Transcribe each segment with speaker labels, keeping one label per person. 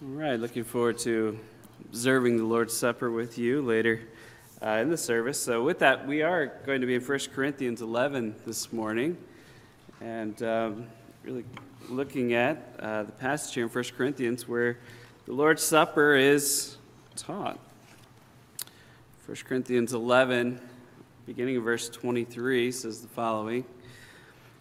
Speaker 1: All right, looking forward to observing the Lord's Supper with you later uh, in the service. So, with that, we are going to be in 1 Corinthians 11 this morning, and um, really looking at uh, the passage here in 1 Corinthians where the Lord's Supper is taught. 1 Corinthians 11, beginning of verse 23, says the following.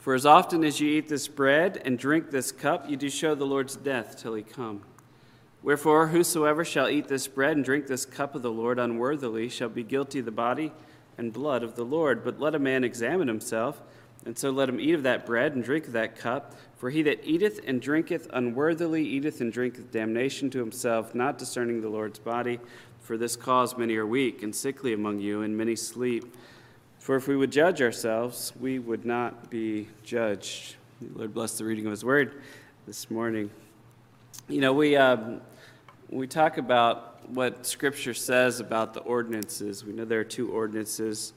Speaker 1: For as often as you eat this bread and drink this cup, you do show the Lord's death till he come. Wherefore, whosoever shall eat this bread and drink this cup of the Lord unworthily shall be guilty of the body and blood of the Lord. But let a man examine himself, and so let him eat of that bread and drink of that cup. For he that eateth and drinketh unworthily eateth and drinketh damnation to himself, not discerning the Lord's body. For this cause many are weak and sickly among you, and many sleep. For if we would judge ourselves, we would not be judged. Lord bless the reading of His Word this morning. You know, we, um, we talk about what Scripture says about the ordinances. We know there are two ordinances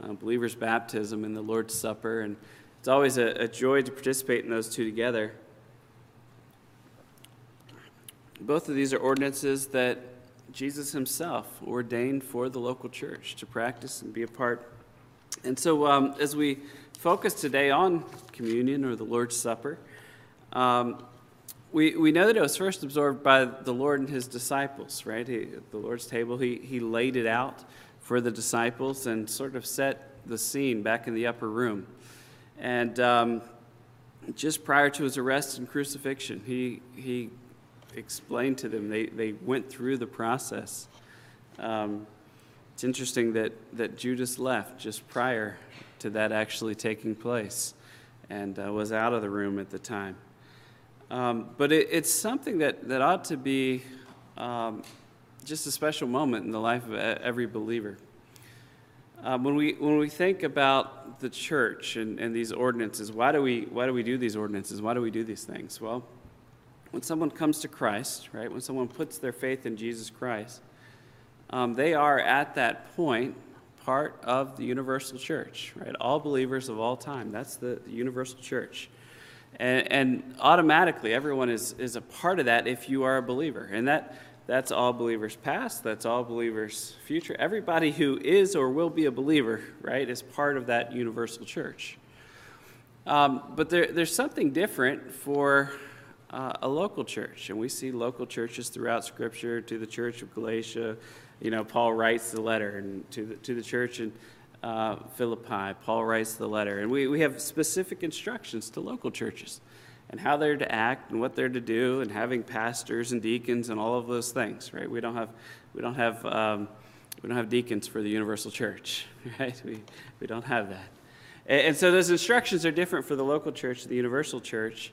Speaker 1: uh, believers' baptism and the Lord's Supper, and it's always a, a joy to participate in those two together. Both of these are ordinances that Jesus himself ordained for the local church to practice and be a part and so, um, as we focus today on communion or the Lord's Supper, um, we, we know that it was first absorbed by the Lord and his disciples, right? He, at the Lord's table, he, he laid it out for the disciples and sort of set the scene back in the upper room. And um, just prior to his arrest and crucifixion, he, he explained to them, they, they went through the process. Um, it's interesting that, that Judas left just prior to that actually taking place and uh, was out of the room at the time. Um, but it, it's something that, that ought to be um, just a special moment in the life of every believer. Um, when, we, when we think about the church and, and these ordinances, why do, we, why do we do these ordinances? Why do we do these things? Well, when someone comes to Christ, right, when someone puts their faith in Jesus Christ, um, they are at that point part of the universal church, right? All believers of all time. That's the, the universal church. And, and, automatically, everyone is, is a part of that if you are a believer. And that, that's all believers past, that's all believers future. Everybody who is or will be a believer, right, is part of that universal church. Um, but there, there's something different for uh, a local church. And we see local churches throughout Scripture, to the church of Galatia, you know, Paul writes the letter and to the, to the church in uh, Philippi, Paul writes the letter. And we, we have specific instructions to local churches and how they're to act and what they're to do and having pastors and deacons and all of those things, right? We don't have, we don't have, um, we don't have deacons for the universal church, right? We, we don't have that. And, and so those instructions are different for the local church, the universal church.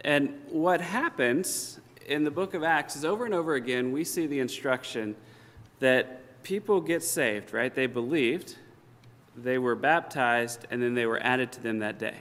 Speaker 1: And what happens in the book of Acts is over and over again, we see the instruction that people get saved, right? They believed, they were baptized, and then they were added to them that day.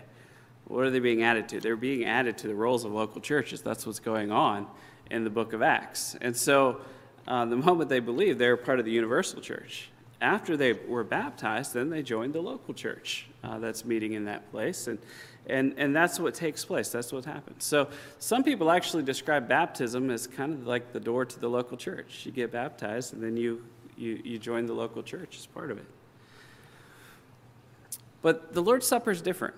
Speaker 1: What are they being added to? They're being added to the rolls of local churches. That's what's going on in the book of Acts. And so, uh, the moment they believe, they're part of the universal church. After they were baptized, then they joined the local church uh, that's meeting in that place. And, and, and that's what takes place. That's what happens. So some people actually describe baptism as kind of like the door to the local church. You get baptized, and then you, you, you join the local church as part of it. But the Lord's Supper is different.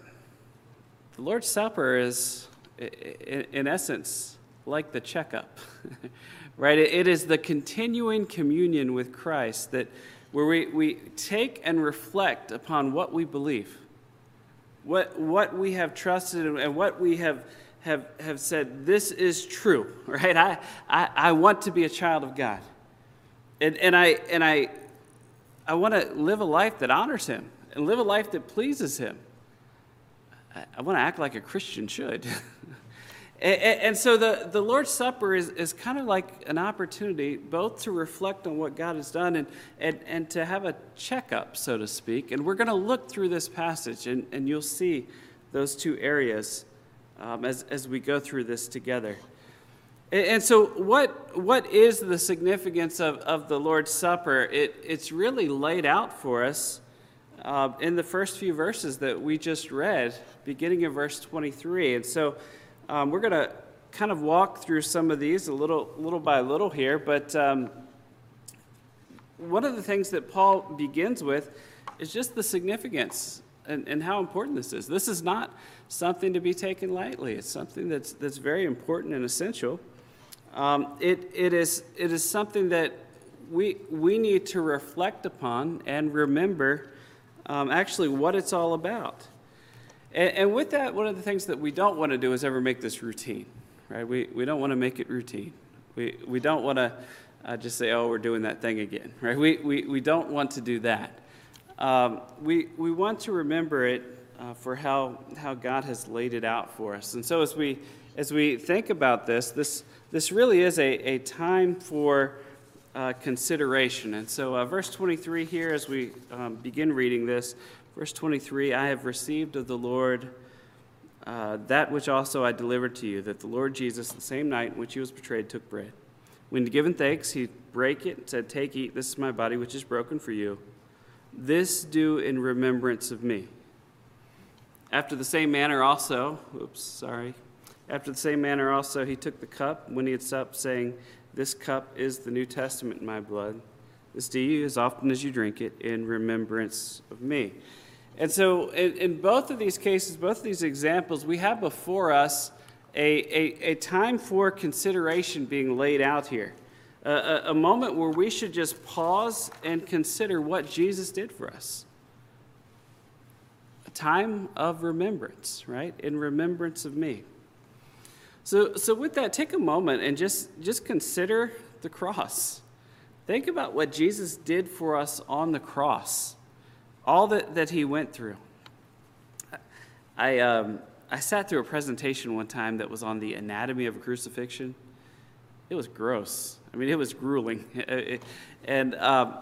Speaker 1: The Lord's Supper is, in essence, like the checkup, right? It is the continuing communion with Christ that where we, we take and reflect upon what we believe what, what we have trusted and what we have, have, have said, this is true, right? I, I, I want to be a child of God. And, and, I, and I, I want to live a life that honors Him and live a life that pleases Him. I, I want to act like a Christian should. And, and, so the, the Lord's Supper is, is kind of like an opportunity both to reflect on what God has done and, and, and to have a checkup, so to speak. And we're going to look through this passage, and, and you'll see those two areas um, as, as we go through this together. And, and so, what, what is the significance of, of the Lord's Supper? It, it's really laid out for us uh, in the first few verses that we just read, beginning of verse 23. And so, um, we're going to kind of walk through some of these a little, little by little here, but um, one of the things that Paul begins with is just the significance and, and how important this is. This is not something to be taken lightly, it's something that's, that's very important and essential. Um, it, it, is, it is something that we, we need to reflect upon and remember um, actually what it's all about. And, and, with that, one of the things that we don't want to do is ever make this routine, right? We, we don't want to make it routine. We, we don't want to uh, just say, oh, we're doing that thing again, right? We, we, we don't want to do that. Um, we, we want to remember it uh, for how, how God has laid it out for us. And so as we, as we think about this, this, this really is a, a time for uh, consideration. And so, uh, verse 23 here, as we um, begin reading this, Verse 23 I have received of the Lord uh, that which also I delivered to you, that the Lord Jesus, the same night in which he was betrayed, took bread. When given thanks, he brake it and said, Take, eat, this is my body, which is broken for you. This do in remembrance of me. After the same manner also, oops, sorry. After the same manner also, he took the cup when he had supped, saying, This cup is the New Testament in my blood. This do you as often as you drink it in remembrance of me. And so, in, in, both of these cases, both of these examples, we have before us a, a, a time for consideration being laid out here. a, a moment where we should just pause and consider what Jesus did for us. A time of remembrance, right? In remembrance of me. So, so with that, take a moment and just, just consider the cross. Think about what Jesus did for us on the cross all that, that he went through. I, um, I sat through a presentation one time that was on the anatomy of a crucifixion. It was gross. I mean, it was grueling. and um,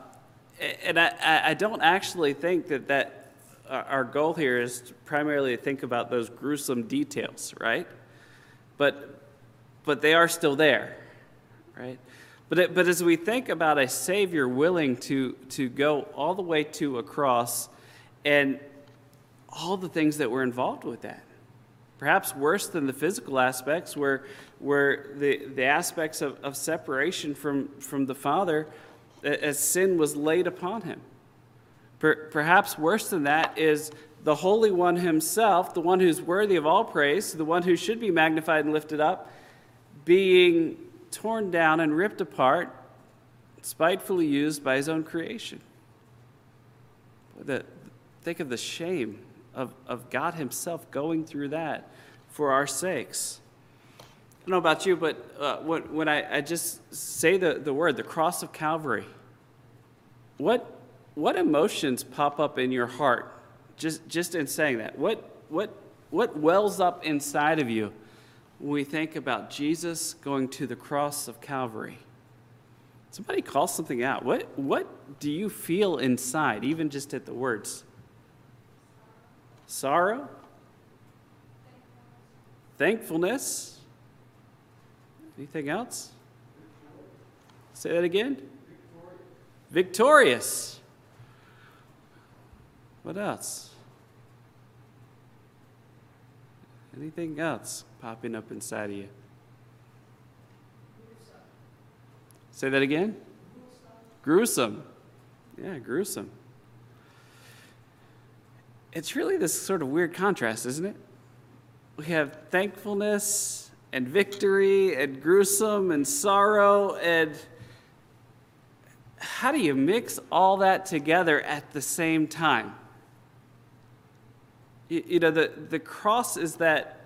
Speaker 1: and I, I don't actually think that, that our goal here is to primarily to think about those gruesome details, right? But, but they are still there, right? But, it, but as we think about a Savior willing to, to go all the way to a cross and all the things that were involved with that, perhaps worse than the physical aspects, were, were the, the aspects of, of separation from, from the Father as sin was laid upon him. Per, perhaps worse than that is the Holy One himself, the one who's worthy of all praise, the one who should be magnified and lifted up, being torn down and ripped apart, spitefully used by his own creation. The, think of the shame of, of God Himself going through that for our sakes. I don't know about you, but uh, when, when I, I just say the, the word, the cross of Calvary, what, what emotions pop up in your heart just, just in saying that? What, what, what wells up inside of you when we think about Jesus going to the cross of Calvary. Somebody call something out. What, what do you feel inside, even just at the words? Sorrow? Thankfulness? Anything else? Say that again. Victorious. What else? Anything else popping up inside of you? Say that again? Gruesome. Yeah, gruesome. It's really this sort of weird contrast, isn't it? We have thankfulness and victory and gruesome and sorrow and how do you mix all that together at the same time? You, know, the, the cross is that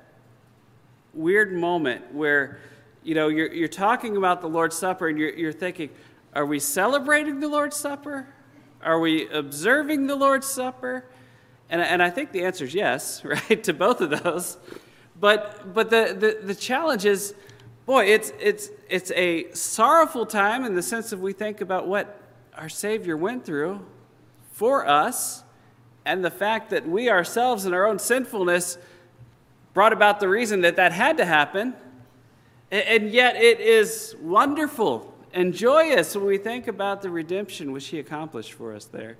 Speaker 1: weird moment where, you know, you're, you're talking about the Lord's Supper and you're, you're thinking, are we celebrating the Lord's Supper? Are we observing the Lord's Supper? And, and I think the answer is yes, right, to both of those. But, but the, the, the challenge is boy, it's, it's, it's a sorrowful time in the sense of we think about what our Savior went through for us and the fact that we ourselves in our own sinfulness brought about the reason that that had to happen. And yet it is wonderful and joyous when we think about the redemption which He accomplished for us there.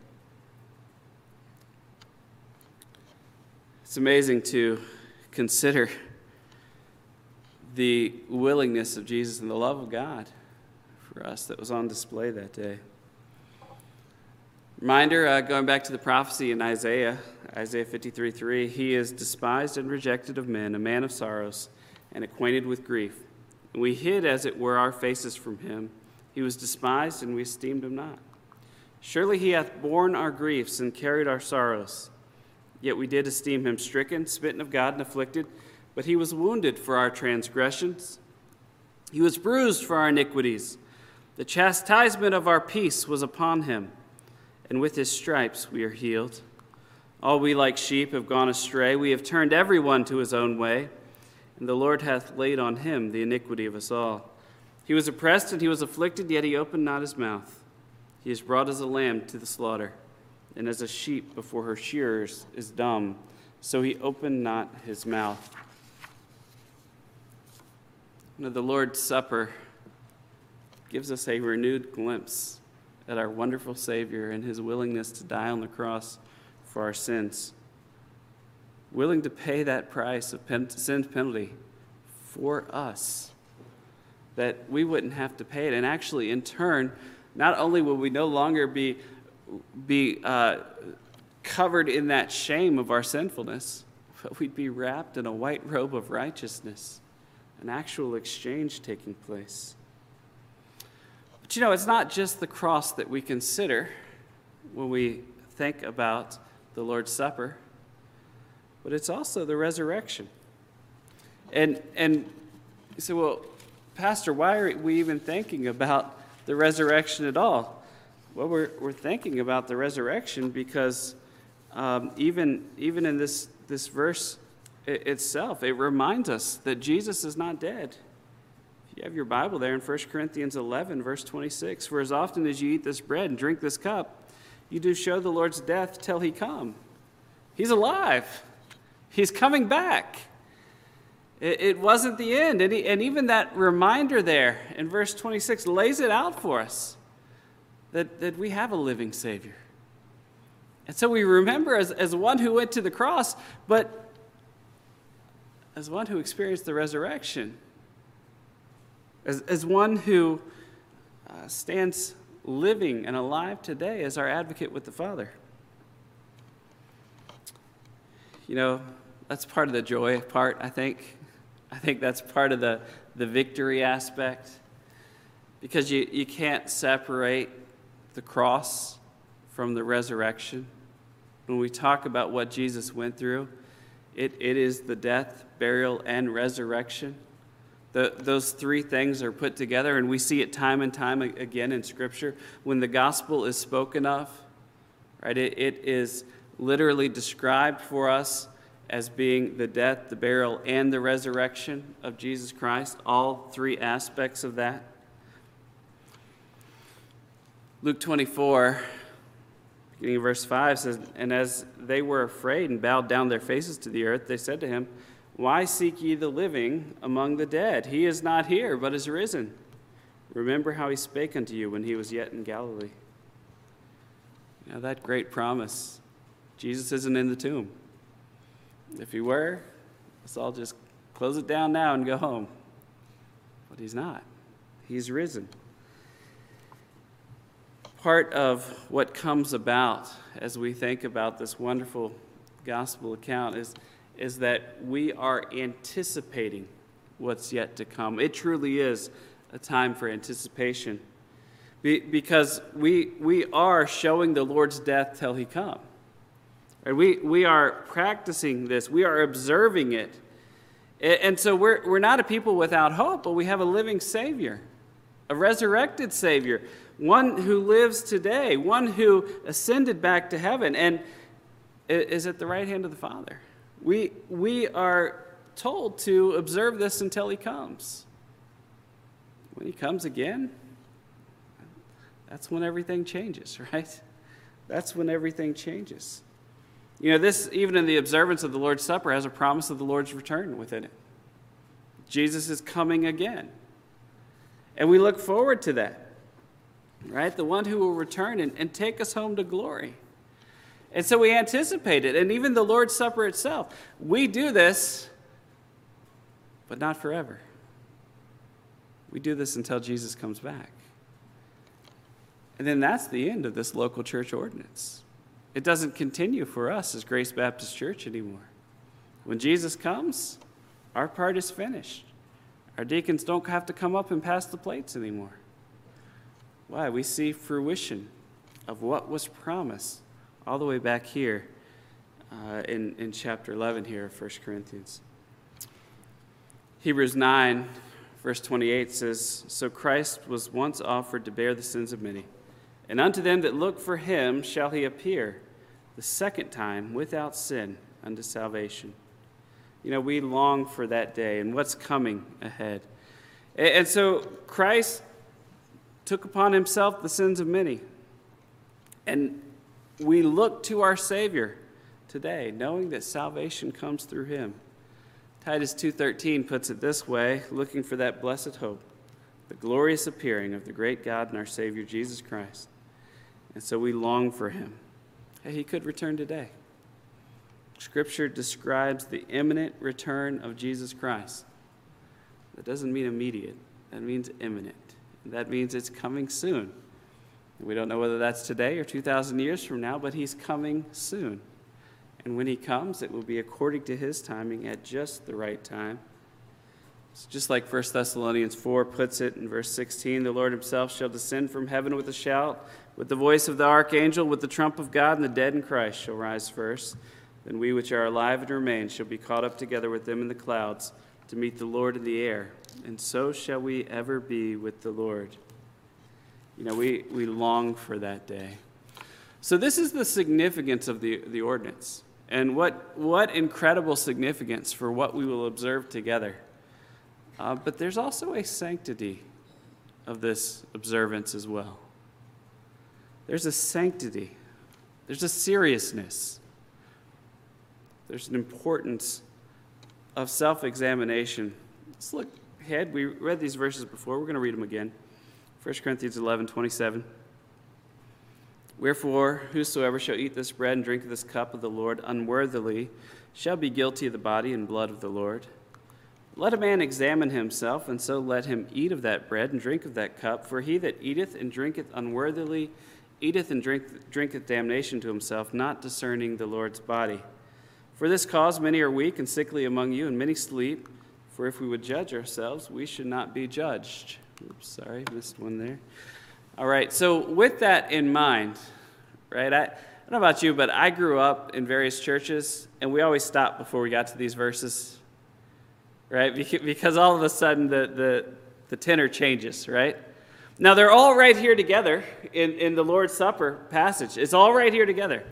Speaker 1: It's amazing to consider the willingness of Jesus and the love of God for us that was on display that day. Reminder, uh, going back to the prophecy in Isaiah, Isaiah 53 3, he is despised and rejected of men, a man of sorrows, and acquainted with grief. We hid, as it were, our faces from him. He was despised, and we esteemed him not. Surely he hath borne our griefs and carried our sorrows. Yet we did esteem him stricken, smitten of God, and afflicted. But he was wounded for our transgressions, he was bruised for our iniquities. The chastisement of our peace was upon him, and with his stripes we are healed. All we like sheep have gone astray. We have turned every one to his own way, and the Lord hath laid on him the iniquity of us all. He was oppressed and he was afflicted, yet he opened not his mouth. He is brought as a lamb to the slaughter, and as a sheep before her shearers is dumb, so he opened not his mouth. Know, the Lord's Supper gives us a renewed glimpse at our wonderful Savior and his willingness to die on the cross for our sins, willing to pay that price of pen- sin penalty for us, that we wouldn't have to pay it. And actually, in turn, not only will we no longer be, be uh, covered in that shame of our sinfulness, but we'd be wrapped in a white robe of righteousness an actual exchange taking place. But you know, it's not just the cross that we consider when we think about the Lord's Supper, but it's also the resurrection. And, and you say, well, Pastor, why are we even thinking about the resurrection at all? Well, we're, we're thinking about the resurrection because um, even, even in this, this verse itself. It reminds us that Jesus is not dead. You have your Bible there in 1 Corinthians 11, verse 26, for as often as you eat this bread and drink this cup, you do show the Lord's death till he come. He's alive. He's coming back. It, it wasn't the end. And, he, and even that reminder there in verse 26 lays it out for us that, that we have a living Savior. And so we remember as, as one who went to the cross, but as one who experienced the resurrection, as, as one who uh, stands living and alive today as our advocate with the Father. You know, that's part of the joy part, I think. I think that's part of the, the victory aspect because you, you can't separate the cross from the resurrection. When we talk about what Jesus went through, it, it is the death, burial, and resurrection. The, those three things are put together, and we see it time and time again in Scripture. When the gospel is spoken of, right, it, it is literally described for us as being the death, the burial, and the resurrection of Jesus Christ, all three aspects of that. Luke 24 Beginning of verse 5 says, And as they were afraid and bowed down their faces to the earth, they said to him, Why seek ye the living among the dead? He is not here, but is risen. Remember how he spake unto you when he was yet in Galilee. Now, that great promise Jesus isn't in the tomb. If he were, let's all just close it down now and go home. But he's not, he's risen part of what comes about as we think about this wonderful gospel account is, is that we are anticipating what's yet to come. It truly is a time for anticipation Be, because we, we are showing the Lord's death till he come. Right? We, we are practicing this, we are observing it. And so we're, we're not a people without hope, but we have a living Savior, a resurrected Savior one who lives today, one who ascended back to heaven and is at the right hand of the Father. We, we are told to observe this until he comes. When he comes again, that's when everything changes, right? That's when everything changes. You know, this, even in the observance of the Lord's Supper, has a promise of the Lord's return within it. Jesus is coming again. And we look forward to that, right? The one who will return and, and take us home to glory. And so we anticipate it. And even the Lord's Supper itself, we do this, but not forever. We do this until Jesus comes back. And then that's the end of this local church ordinance. It doesn't continue for us as Grace Baptist Church anymore. When Jesus comes, our part is finished. Our deacons don't have to come up and pass the plates anymore. Why? We see fruition of what was promised all the way back here uh, in, in chapter 11 here of 1 Corinthians. Hebrews 9, verse 28 says So Christ was once offered to bear the sins of many. And unto them that look for him shall he appear the second time without sin unto salvation. You know, we long for that day and what's coming ahead. And so Christ took upon himself the sins of many. And we look to our Savior today, knowing that salvation comes through him. Titus 2:13 puts it this way, looking for that blessed hope, the glorious appearing of the great God and our Savior Jesus Christ and so we long for him. Hey, he could return today. Scripture describes the imminent return of Jesus Christ. That doesn't mean immediate, that means imminent. That means it's coming soon. We don't know whether that's today or 2,000 years from now, but he's coming soon. And when he comes, it will be according to his timing at just the right time. It's just like 1 Thessalonians 4 puts it in verse 16 the Lord himself shall descend from heaven with a shout with the voice of the archangel, with the trump of God, and the dead in Christ shall rise first. Then we which are alive and remain shall be caught up together with them in the clouds to meet the Lord in the air. And so shall we ever be with the Lord. You know, we, we long for that day. So, this is the significance of the, the ordinance. And what, what incredible significance for what we will observe together. Uh, but there's also a sanctity of this observance as well. There's a sanctity, there's a seriousness, there's an importance of self examination. Let's look ahead. We read these verses before. We're going to read them again. 1 Corinthians 11 27. Wherefore, whosoever shall eat this bread and drink this cup of the Lord unworthily shall be guilty of the body and blood of the Lord. Let a man examine himself, and so let him eat of that bread and drink of that cup. For he that eateth and drinketh unworthily eateth and drink, drinketh damnation to himself, not discerning the Lord's body. For this cause many are weak and sickly among you, and many sleep. For if we would judge ourselves, we should not be judged. Oops, sorry, missed one there. All right, so with that in mind, right, I, I don't know about you, but I grew up in various churches, and we always stopped before we got to these verses, right? Because all of a sudden the, the, the tenor changes, right? Now, they're all right here together in, in the Lord's Supper passage. It's all right here together.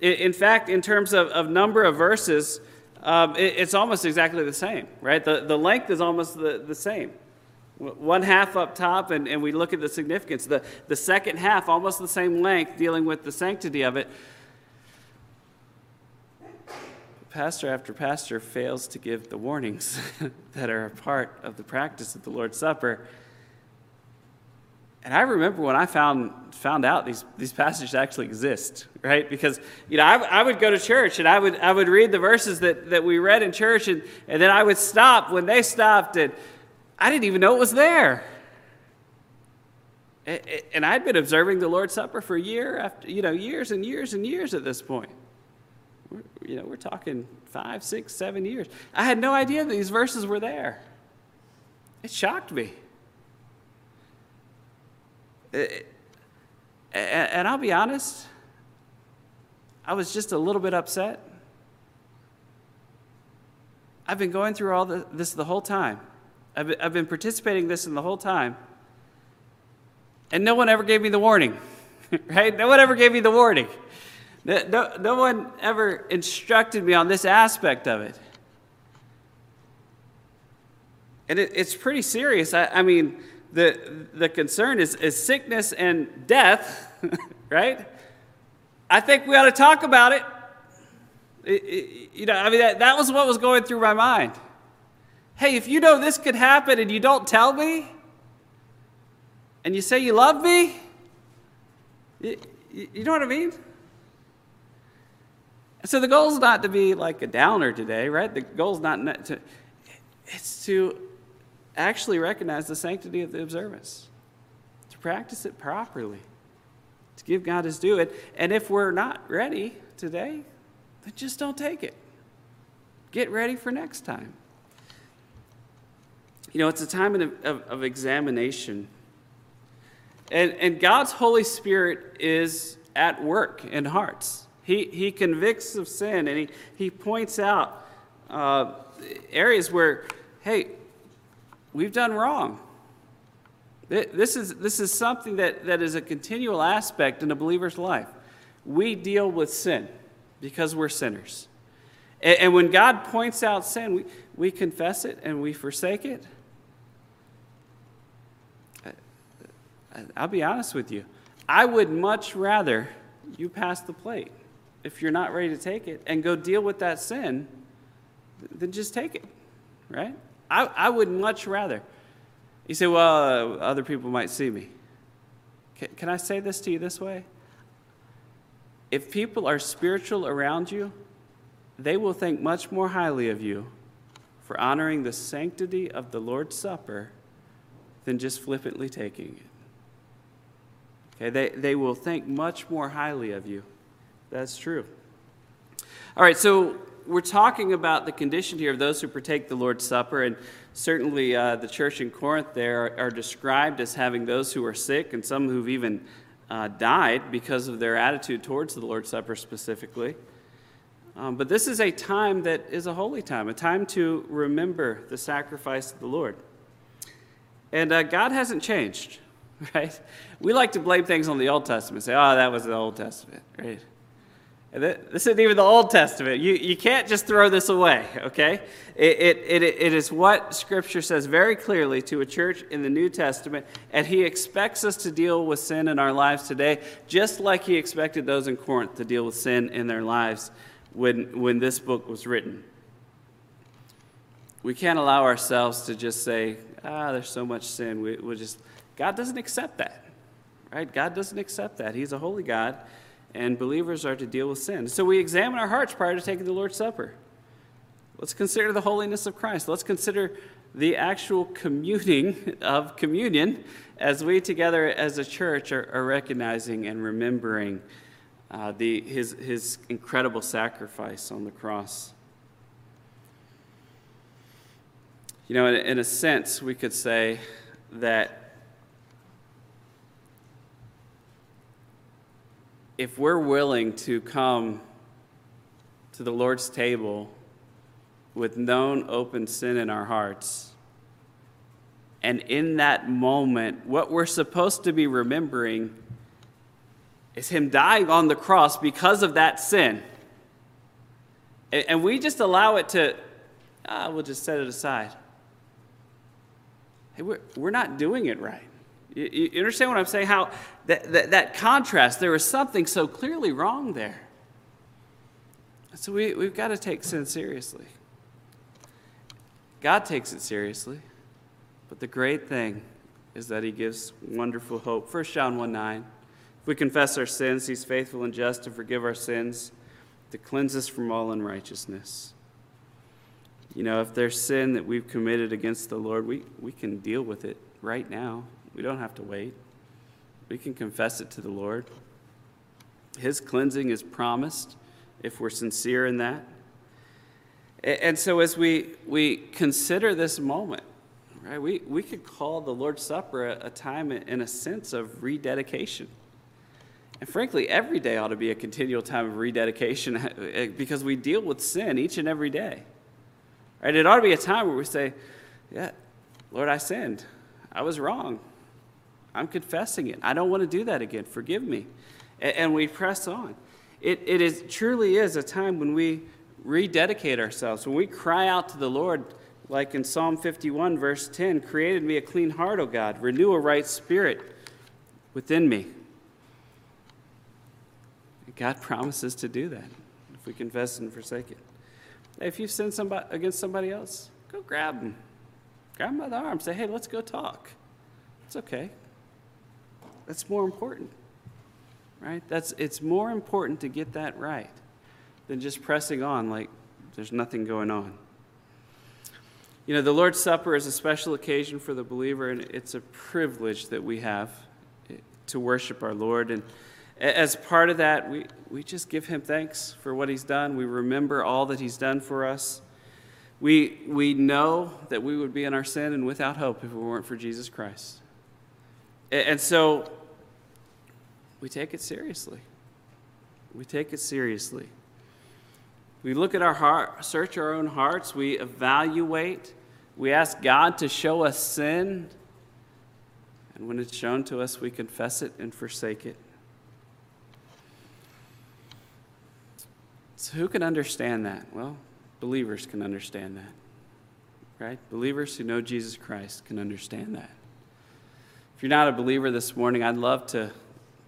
Speaker 1: In, in fact, in terms of, of number of verses, um, it, it's almost exactly the same, right? The, the length is almost the, the same. One half up top, and, and we look at the significance. The, the second half, almost the same length, dealing with the sanctity of it. Pastor after pastor fails to give the warnings that are a part of the practice of the Lord's Supper. And I remember when I found, found out these, these passages actually exist, right? Because, you know, I, I would go to church and I would, I would read the verses that, that we read in church, and, and then I would stop when they stopped, and I didn't even know it was there. And I'd been observing the Lord's Supper for year after, you know, years and years and years at this point. We're, you know, we're talking five, six, seven years. I had no idea these verses were there. It shocked me. And I'll be honest, I was just a little bit upset. I've been going through all this the whole time. I've been participating in this in the whole time. And no one ever gave me the warning, right? No one ever gave me the warning. No, no one ever instructed me on this aspect of it. And it, it's pretty serious. I, I, mean, the, the concern is, is sickness and death, right? I think we ought to talk about it. it, it you know, I mean, that, that was what was going through my mind. Hey, if you know this could happen and you don't tell me, and you say you love me, you, you know what I mean? So the goal is not to be like a downer today, right? The goal is not to, it's to actually recognize the sanctity of the observance, to practice it properly, to give God his due. And, and if we're not ready today, then just don't take it. Get ready for next time. You know, it's a time of, of, of examination. And, and God's Holy Spirit is at work in hearts. He, he convicts of sin and he, he points out uh, areas where, hey, we've done wrong. This is, this is something that, that is a continual aspect in a believer's life. We deal with sin because we're sinners. And, and when God points out sin, we, we confess it and we forsake it. I'll be honest with you. I would much rather you pass the plate if you're not ready to take it and go deal with that sin than just take it, right? I, I would much rather. You say, well, uh, other people might see me. Can, can I say this to you this way? If people are spiritual around you, they will think much more highly of you for honoring the sanctity of the Lord's Supper than just flippantly taking it. Okay, they, they will think much more highly of you. That's true. All right, so we're talking about the condition here of those who partake the Lord's Supper, and certainly uh, the church in Corinth there are, are, described as having those who are sick and some who've even uh, died because of their attitude towards the Lord's Supper specifically. Um, but this is a time that is a holy time, a time to remember the sacrifice of the Lord. And uh, God hasn't changed, right? We like to blame things on the Old Testament, say, oh, that was the Old Testament, right? This isn't even the Old Testament. You, you can't just throw this away, okay? It, it, it, it is what Scripture says very clearly to a church in the New Testament, and He expects us to deal with sin in our lives today, just like He expected those in Corinth to deal with sin in their lives when, when this book was written. We can't allow ourselves to just say, ah, there's so much sin. We, we'll just, God doesn't accept that, right? God doesn't accept that. He's a holy God and believers are to deal with sin. So we examine our hearts prior to taking the Lord's Supper. Let's consider the holiness of Christ. Let's consider the actual communing of communion as we together as a church are, are recognizing and remembering uh, the, his, his incredible sacrifice on the cross. You know, in, in a sense, we could say that if we're willing to come to the Lord's table with known open sin in our hearts, and in that moment, what we're supposed to be remembering is Him dying on the cross because of that sin. And we just allow it to, ah, we'll just set it aside. Hey, we're, we're not doing it right. You, you understand what I'm saying? How that, that, that, contrast, there was something so clearly wrong there. So we, we've got to take sin seriously. God takes it seriously. But the great thing is that he gives wonderful hope. 1 John 1 9. If we confess our sins, he's faithful and just to forgive our sins, to cleanse us from all unrighteousness. You know, if there's sin that we've committed against the Lord, we, we can deal with it right now. We don't have to wait. We can confess it to the Lord. His cleansing is promised if we're sincere in that. And so, as we, we consider this moment, right, we, we could call the Lord's Supper a, a time, in a sense, of rededication. And frankly, every day ought to be a continual time of rededication eh, because we deal with sin each and every day. Right? It ought to be a time where we say, Yeah, Lord, I sinned. I was wrong. I'm confessing it. I don't want to do that again. Forgive me. And, and we press on. It, it is, truly is a time when we rededicate ourselves, when we cry out to the Lord, like in Psalm 51, verse 10 Created me a clean heart, O God, renew a right spirit within me. God promises to do that if we confess and forsake it. If you've sinned somebody, against somebody else, go grab them. Grab them by the arm. Say, hey, let's go talk. It's okay. That's more important, right? That's, it's more important to get that right than just pressing on like there's nothing going on. You know, the Lord's Supper is a special occasion for the believer, and it's a privilege that we have eh, to worship our Lord. And as part of that, we, we just give him thanks for what he's done. We remember all that he's done for us. We, we know that we would be in our sin and without hope if it weren't for Jesus Christ. And so we take it seriously. We take it seriously. We look at our heart, search our own hearts, we evaluate, we ask God to show us sin, and when it's shown to us, we confess it and forsake it. So, who can understand that? Well, believers can understand that, right? Believers who know Jesus Christ can understand that. If you're not a believer this morning, I'd love to,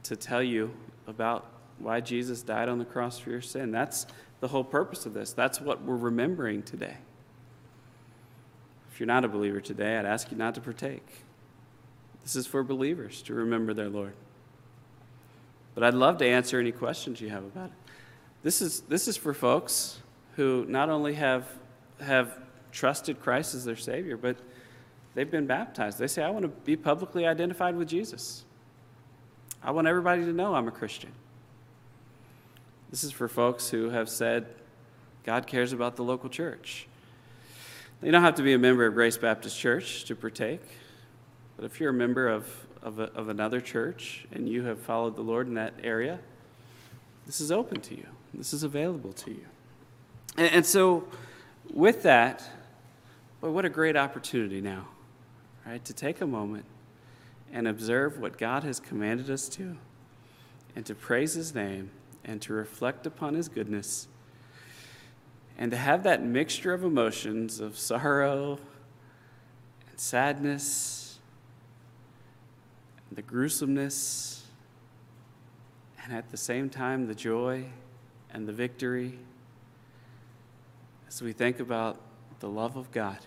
Speaker 1: to tell you about why Jesus died on the cross for your sin. That's the whole purpose of this. That's what we're remembering today. If you're not a believer today, I'd ask you not to partake. This is for believers to remember their Lord. But I'd love to answer any questions you have about it. This is, this is for folks who not only have, have trusted Christ as their Savior, but they've been baptized. They say, I want to be publicly identified with Jesus. I want everybody to know I'm a Christian. This is for folks who have said, God cares about the local church. You don't have to be a member of Grace Baptist Church to partake, but if you're a member of, of, a, of another church and you have followed the Lord in that area, this is open to you. This is available to you. And, and so, with that, boy, what a great opportunity now, right? To take a moment and observe what God has commanded us to and to praise His name and to reflect upon his goodness and to have that mixture of emotions of sorrow and sadness, and the gruesomeness, and at the same time the joy and the victory as we think about the love of God.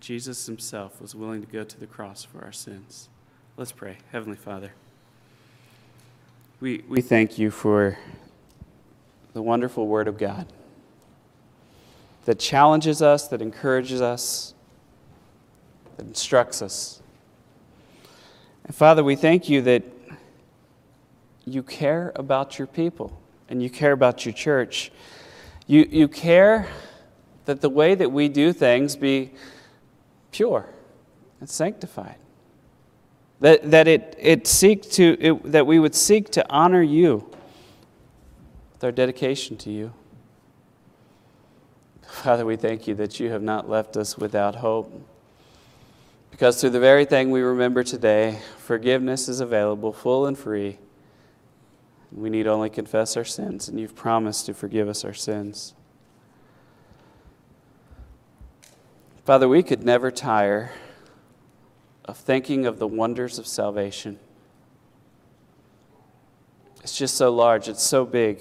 Speaker 1: Jesus himself was willing to go to the cross for our sins. Let's pray. Heavenly Father. We, we thank you for the wonderful Word of God that challenges us, that encourages us, that instructs us. And Father, we thank you that you care about your people and you care about your church. You, you care that the way that we do things be pure and sanctified. That, that it, it seek to it, that we would seek to honor you with our dedication to you. Father we thank you that you have not left us without hope. Because through the very thing we remember today forgiveness is available full and free we need only confess our sins and you've promised to forgive us our sins father we could never tire of thinking of the wonders of salvation. It's just so large, it's so big.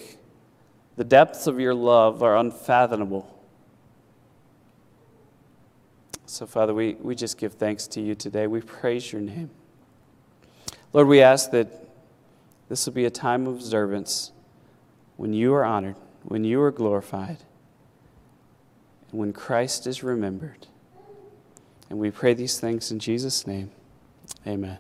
Speaker 1: The depths of your love are unfathomable. So, Father, we, we just give thanks to you today. We praise your name. Lord, we ask that this will be a time of observance when you are honored, when you are glorified, and when Christ is remembered. And we pray these things in Jesus' name. Amen.